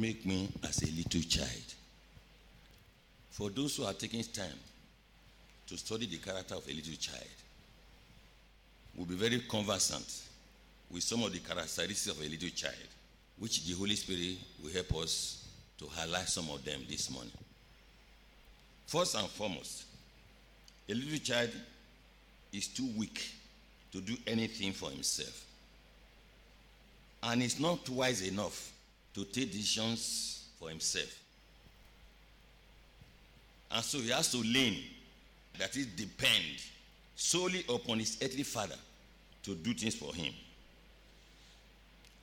make me as a little child. For those who are taking time to study the character of a little child, will be very conversant with some of the characteristics of a little child, which the Holy Spirit will help us to highlight some of them this morning. First and foremost, a little child is too weak to do anything for himself. And is not wise enough to take decisions for himself. And so he has to lean, that is, depend solely upon his earthly father to do things for him.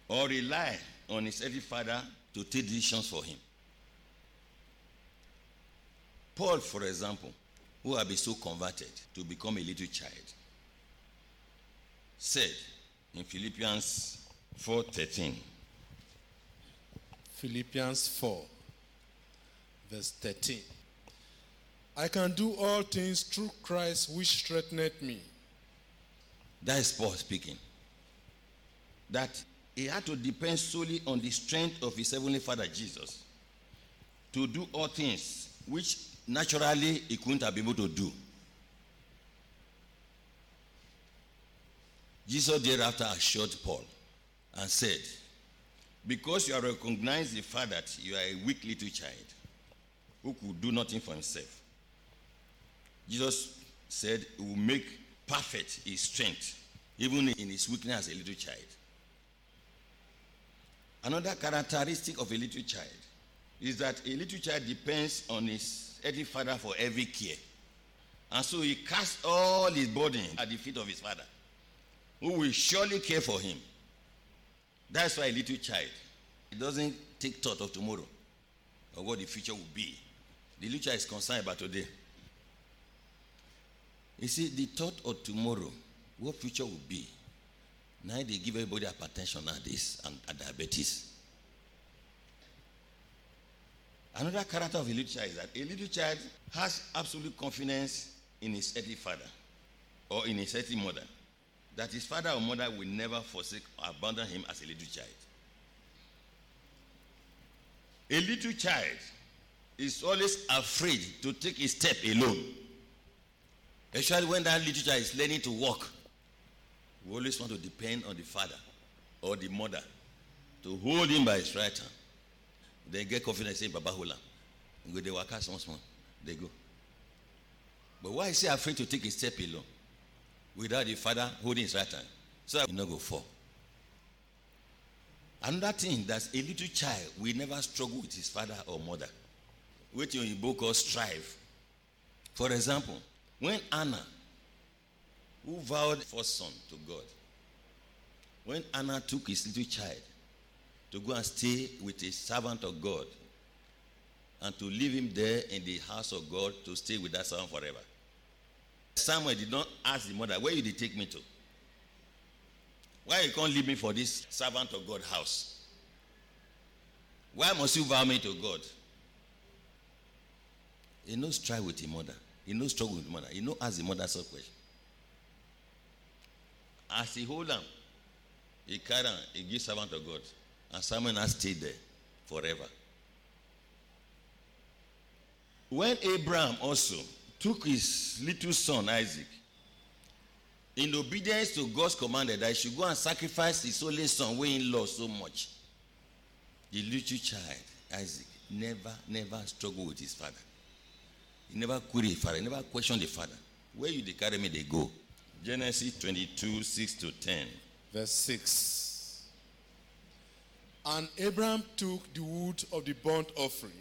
Or rely on his earthly father to take decisions for him. Paul, for example, who had been so converted to become a little child, said in Philippians 4:13. Philippians 4, verse 13. I can do all things through Christ which strengtheneth me. That is Paul speaking. That he had to depend solely on the strength of his heavenly father Jesus to do all things which naturally he couldn't have been able to do. Jesus thereafter assured Paul and said, Because you have recognized the fact that you are a weak little child who could do nothing for himself, Jesus said, He will make perfect his strength, even in his weakness as a little child. Another characteristic of a little child is that a little child depends on his earthly father for every care. And so he casts all his burden at the feet of his father, who will surely care for him. That's why a little child it doesn't take thought of tomorrow or what the future will be. The little child is concerned about today. You see, the thought of tomorrow, what future will be. Now they give everybody hypertension nowadays and, and diabetes. Another character of a little child is that a little child has absolute confidence in his earthly father or in his earthly mother. That his father or mother will never forsake or abandon him as a little child. A little child is always afraid to take a step alone. Especially when that little child is learning to walk. We always want to depend on the father or the mother to hold him by his right hand. They get confidence in Baba Hula. Go they walk out small small. They go. But why is he afraid to take a step alone without the father holding his right hand? So he not go fall. Another thing that a little child will never struggle with his father or mother. Which in book called strive. For example, when Anna, who vowed first son to God, when Anna took his little child to go and stay with a servant of God and to leave him there in the house of God to stay with that servant forever. Samuel did not ask the mother, Where you take me to? Why you can't leave me for this servant of God house? Why must you vow me to God? He knows strive with the mother. He knows struggle with the mother. He knows ask the mother some question. As he hold him, he carry on, he gives servant of God. And Samuel has stayed there forever. When Abraham also took his little son Isaac, in obedience to God's command that he should go and sacrifice his only son, when he lost so much, the little child, Isaac, never, never struggled with his father. He never queried father, he never questioned the father. Where you carry me, they go. Genesis 22, 6 to 10. Verse 6. And Abraham took the wood of the burnt offering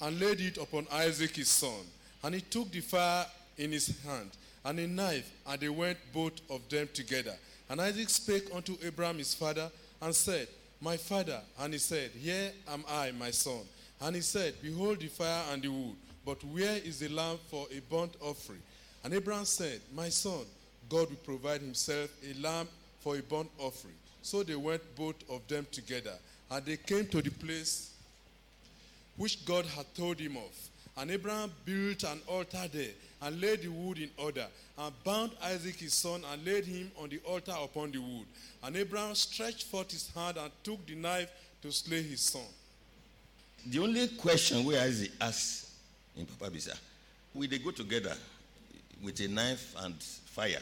and laid it upon Isaac his son. And he took the fire in his hand and a knife, and they went both of them together. And Isaac spake unto Abraham his father and said, My father. And he said, Here am I, my son. And he said, Behold the fire and the wood, but where is the lamb for a burnt offering? And Abraham said, My son, God will provide himself a lamb for a burnt offering. So they went both of them together, and they came to the place which God had told him of. And Abraham built an altar there, and laid the wood in order, and bound Isaac his son, and laid him on the altar upon the wood. And Abraham stretched forth his hand and took the knife to slay his son. The only question where Isaac asked in Papa Bisa, will they go together with a knife and fire?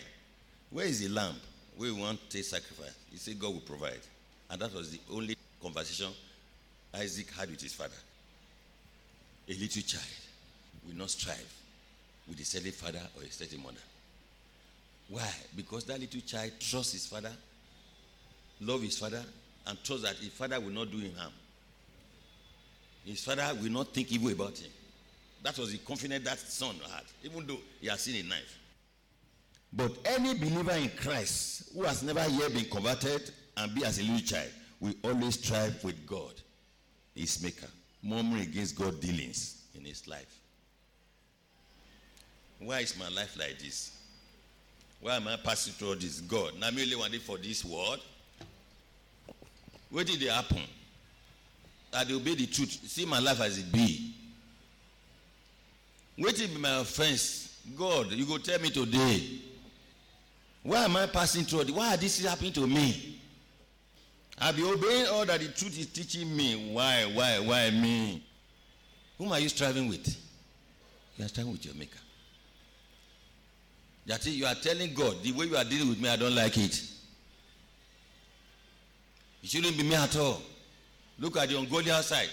Where is the lamb? We want take sacrifice? He said God will provide. And that was the only conversation Isaac had with his father. A little child will not strive with a certain father or a certain mother. Why? Because that little child trusts his father, love his father, and trusts that his father will not do him harm. His father will not think evil about him. That was the confidence that son had, even though he had seen a knife. But any believer in Christ who has never yet been converted and be as a little child will always strive with God, his maker, murmuring against God dealings in his life. Why is my life like this? Why am I passing through this? God, now me only wanted for this word. What did it happen? I obey the truth. See my life as it be. Waiting be my offense. God, you go tell me today. Why am I passing through? Why are this happening to me? I'll be obeying all that the truth is teaching me. Why, why, why me? Whom are you striving with? You are striving with your maker. That is, you are telling God, the way you are dealing with me, I don't like it. It shouldn't be me at all. Look at the ungodly outside.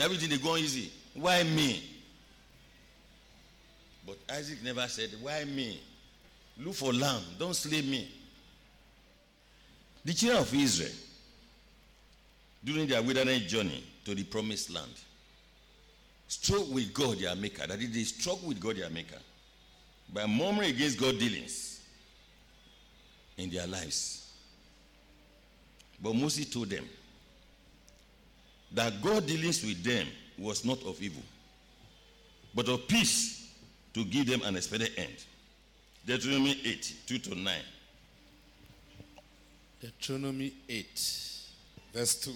Everything they go easy. Why me? But Isaac never said, Why me? Look for lamb. Don't slay me. The children of Israel, during their wilderness journey to the promised land, struggled with God, their maker. That is, they struggle with God, their maker, by murmuring against God dealings in their lives. But Moses told them that God dealings with them was not of evil, but of peace to give them an expected end. Deuteronomy 8, 2 to 9. Deuteronomy 8, verse 2.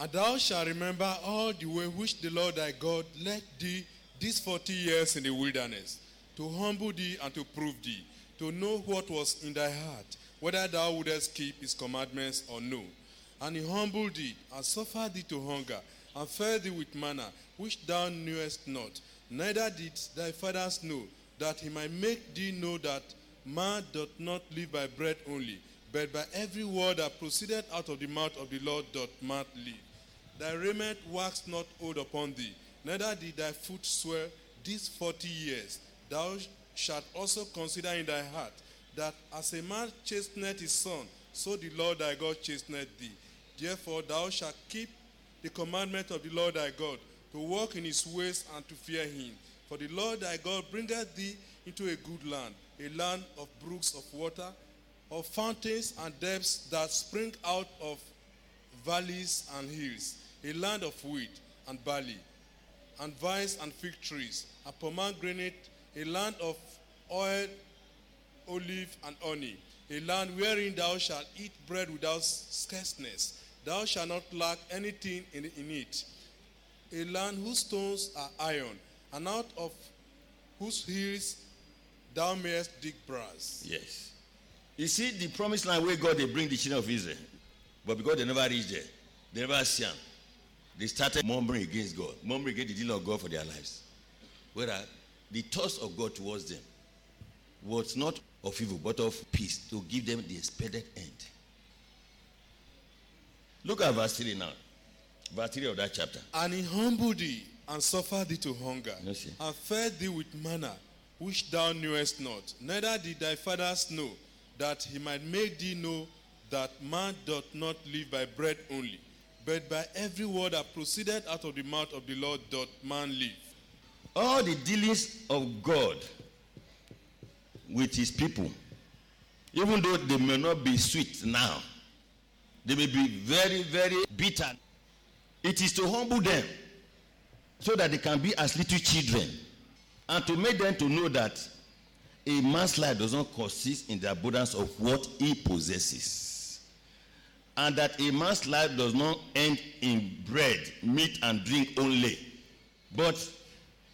And thou shalt remember all the way which the Lord thy God led thee these forty years in the wilderness, to humble thee and to prove thee, to know what was in thy heart, whether thou wouldest keep his commandments or no. And he humbled thee, and suffered thee to hunger, and fed thee with manna, which thou knewest not, neither did thy fathers know, that he might make thee know that man doth not live by bread only, but by every word that proceeded out of the mouth of the Lord doth man live. Thy raiment waxed not old upon thee, neither did thy foot swell these forty years. Thou shalt also consider in thy heart that as a man chasteneth his son, so the Lord thy God chasteneth thee. Therefore thou shalt keep the commandment of the Lord thy God, to walk in his ways and to fear him. For the Lord thy God bringeth thee into a good land, a land of brooks of water, of fountains and depths that spring out of valleys and hills, a land of wheat and barley, and vines and fig trees, and pomegranate, a land of oil, olive, and honey, a land wherein thou shalt eat bread without scarceness. Thou shalt not lack anything in, in it. A land whose stones are iron, and out of whose hills thou mayest dig brass. Yes. You see, the promised land where God they bring the children of Israel, but because they never reach there, they never see them. They started murmuring against God, murmuring against the deal of God for their lives. Whereas the thoughts of God towards them was not of evil, but of peace to give them the expected end. Look at verse 3 now. Verse 3 of that chapter. And he humbled thee and suffered thee to hunger, Yes, and fed thee with manna, which thou knewest not. Neither did thy fathers know, that he might make thee know that man doth not live by bread only, but by every word that proceeded out of the mouth of the Lord doth man live. All the dealings of God with his people, even though they may not be sweet now, they may be very, very bitter. It is to humble them so that they can be as little children and to make them to know that a man's life does not consist in the abundance of what he possesses and that a man's life does not end in bread meat and drink only but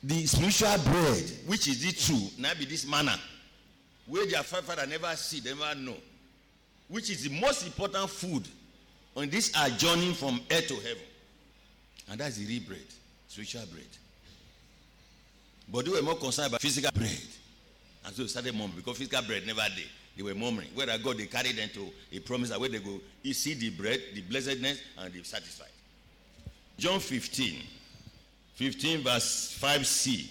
the spiritual bread which is the true now be this manna wey their father never see never know which is the most important food on this our journey from earth to heaven And that's the real bread, spiritual bread. But they were more concerned about physical bread. And so they started murmuring because physical bread never did. They were murmuring. Where God, they carried them to a promise that where they go, you see the bread, the blessedness, and they're satisfied. John 15, 15 verse 5c.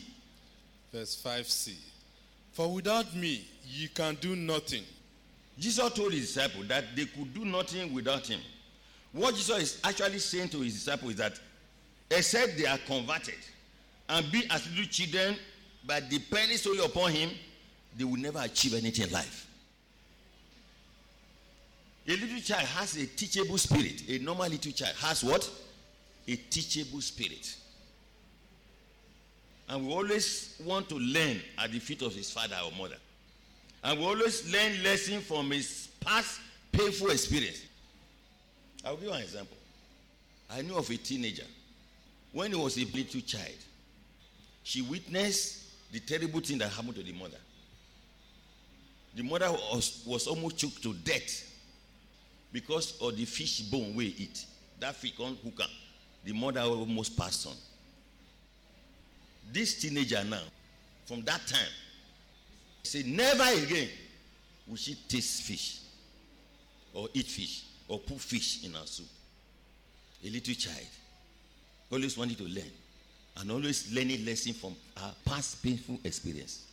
Verse 5c. For without me, ye can do nothing. Jesus told his disciples that they could do nothing without him. What Jesus is actually saying to his disciples is that except they are converted and be as little children by depending solely upon him, they will never achieve anything in life. A little child has a teachable spirit. A normal little child has what? A teachable spirit. And we always want to learn at the feet of his father or mother. And we always learn lessons from his past painful experience. I'll give you an example. I knew of a teenager. When he was a little child, she witnessed the terrible thing that happened to the mother. The mother was, was almost choked to death because of the fish bone we eat. That fish on hookah. The mother almost passed on. This teenager now, from that time, said, Never again will she taste fish or eat fish or put fish in her soup. A little child always wanted to learn and always learning lesson from her past painful experience.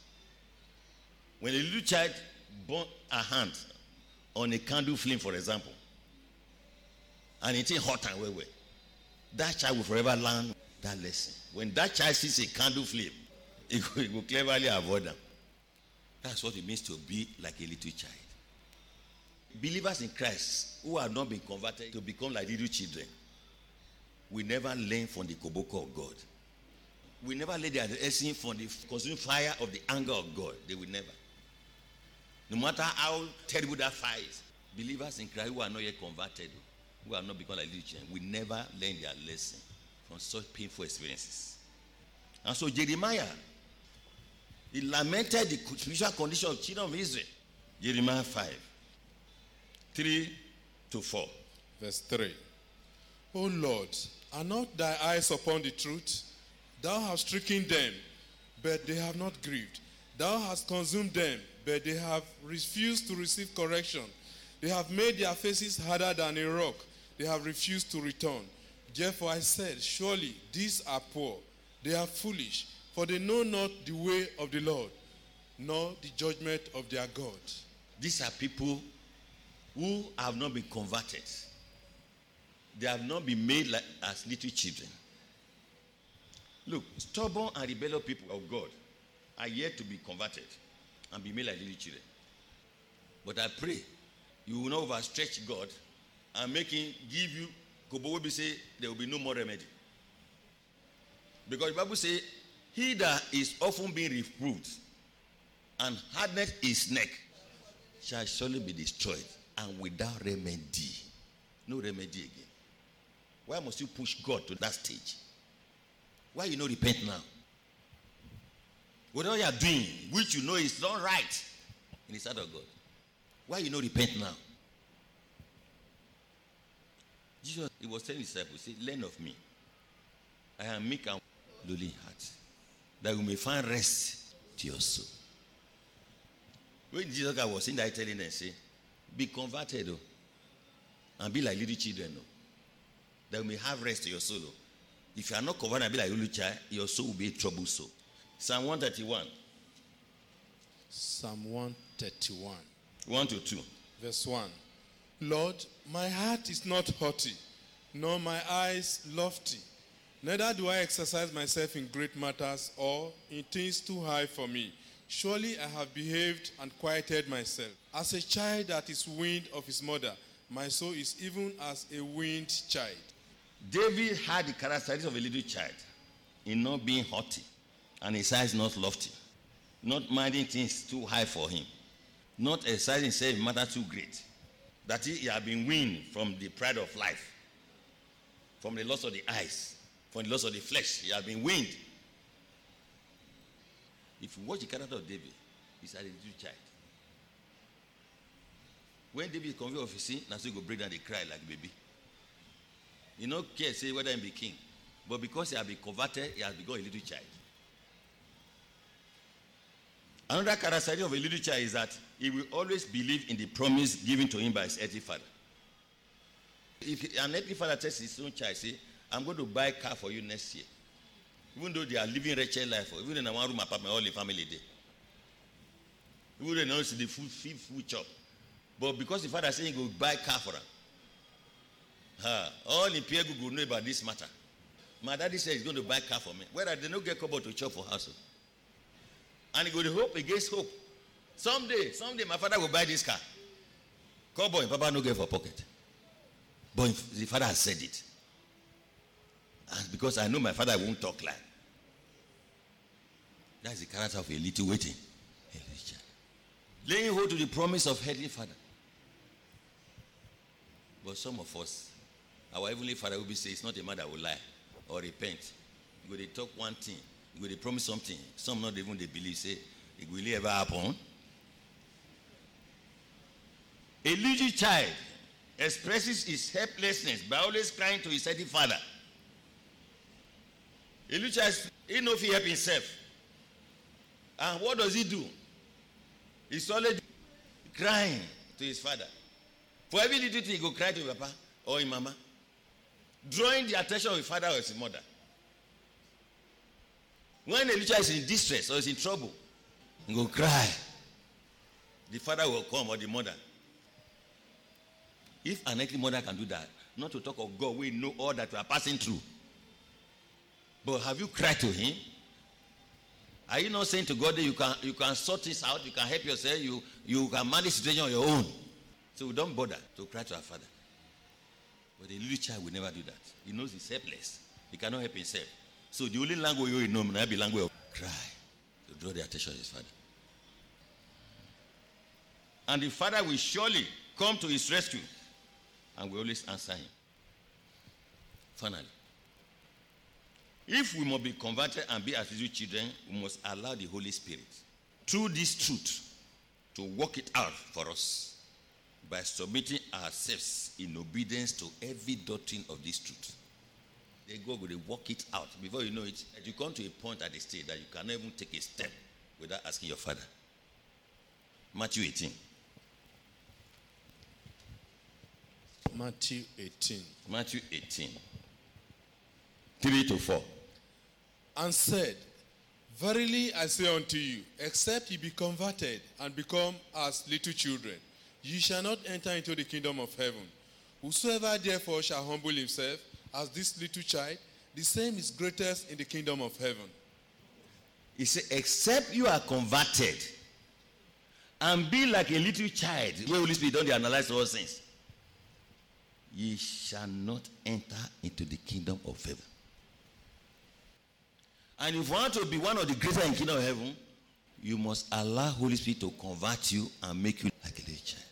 When a little child burn a hand on a candle flame, for example, and it's hot and well, that child will forever learn that lesson. When that child sees a candle flame, it will, it will cleverly avoid them. That's what it means to be like a little child. Believers in Christ who have not been converted to become like little children, we never learn from the koboko of God. We never learn their lesson from the consuming fire of the anger of God. They will never. No matter how terrible that is, believers in Christ who are not yet converted, who have not become little children, we never learn their lesson from such painful experiences. And so Jeremiah, he lamented the spiritual condition of children of Israel. Jeremiah 5, 3 to 4. Verse 3. O Lord, are not thy eyes upon the truth? Thou hast stricken them, but they have not grieved. Thou hast consumed them, but they have refused to receive correction. They have made their faces harder than a rock. They have refused to return. Therefore I said, Surely these are poor. They are foolish, for they know not the way of the Lord, nor the judgment of their God. These are people who have not been converted. They have not been made like, as little children. Look, stubborn and rebellious people of God are yet to be converted and be made like little children. But I pray you will not overstretch God and make him give you Kobo will be say there will be no more remedy. Because the Bible says, He that is often being reproved and hardened his neck shall surely be destroyed and without remedy. No remedy again. Why must you push God to that stage? Why you not repent now? Whatever you are doing, which you know is not right in the sight of God, why you not repent now? Jesus, he was telling his disciples, say, learn of me. I am meek and lowly heart, that you may find rest to your soul. When Jesus was in that telling them, say, be converted, oh, and be like little children, oh, that you may have rest to your soul. Oh. If you are not converted and be like little child, your soul will be a troubled soul. Psalm 131. Psalm 131. 1 to 2. Verse 1. Lord, my heart is not haughty, nor my eyes lofty. Neither do I exercise myself in great matters or in things too high for me. Surely I have behaved and quieted myself. As a child that is weaned of his mother, my soul is even as a weaned child. David had the characteristics of a little child in not being haughty and his eyes not lofty, not minding things too high for him, not exercising himself in matter too great. That he, he had been weaned from the pride of life, from the loss of the eyes, from the loss of the flesh. He had been weaned. If you watch the character of David, he's a little child. When David is convinced of his sin, now he go break down the cry like baby. You know, care say whether he be king. But because he has been converted, he has become a little child. Another characteristic of a little child is that he will always believe in the promise given to him by his earthly father. If an earthly father tells his own child, say, I'm going to buy a car for you next year. Even though they are living wretched life, even in a one room apartment, all the family there. Even though they know the food, food, food chop. But because the father saying he will buy car for him, ha, all in Pierre Google know about this matter. My daddy said he's going to buy car for me. Whether they don't get couple to chop for house. And he go to hope against hope. Someday, someday my father will buy this car. Cowboy, Papa no get for pocket. But the father has said it. And because I know my father won't talk like. That's the character of a little waiting. A little child. Laying hold to the promise of Heavenly Father. But some of us, our Heavenly Father will be say, it's not a man that will lie or repent. You go they talk one thing, go they promise something. Some not even they believe, say, it will ever happen. A little child expresses his helplessness by always crying to his heavenly father. A little child, he know if he help himself. And what does he do? He's always crying to his father. For every little thing, he go cry to his papa or his mama, drawing the attention of his father or his mother. When a little child is in distress or is in trouble, he go cry. The father will come or the mother. If an earthly mother can do that, not to talk of God, we know all that we are passing through. But have you cried to Him? Are you not saying to God that you can you can sort this out, you can help yourself, you you can manage the situation on your own? So we don't bother to cry to our Father. But a little child will never do that. He knows he's helpless. He cannot help himself. So the only language you know may be language of cry to draw the attention of his father. And the father will surely come to his rescue and will always answer him. Finally, if we must be converted and be as little children, we must allow the Holy Spirit, through this truth, to work it out for us by submitting ourselves in obedience to every doctrine of this truth. Then God will work it out. Before you know it, you come to a point at the stage that you cannot even take a step without asking your father. Matthew 18. Matthew 18. Matthew 18. 3 to 4. And said, Verily I say unto you, except ye be converted and become as little children, ye shall not enter into the kingdom of heaven. Whosoever therefore shall humble himself as this little child, the same is greatest in the kingdom of heaven. He said, except you are converted and be like a little child, where Holy Spirit don't analyze all things, ye shall not enter into the kingdom of heaven. And if you want to be one of the greater in the kingdom of heaven, you must allow Holy Spirit to convert you and make you like a little child.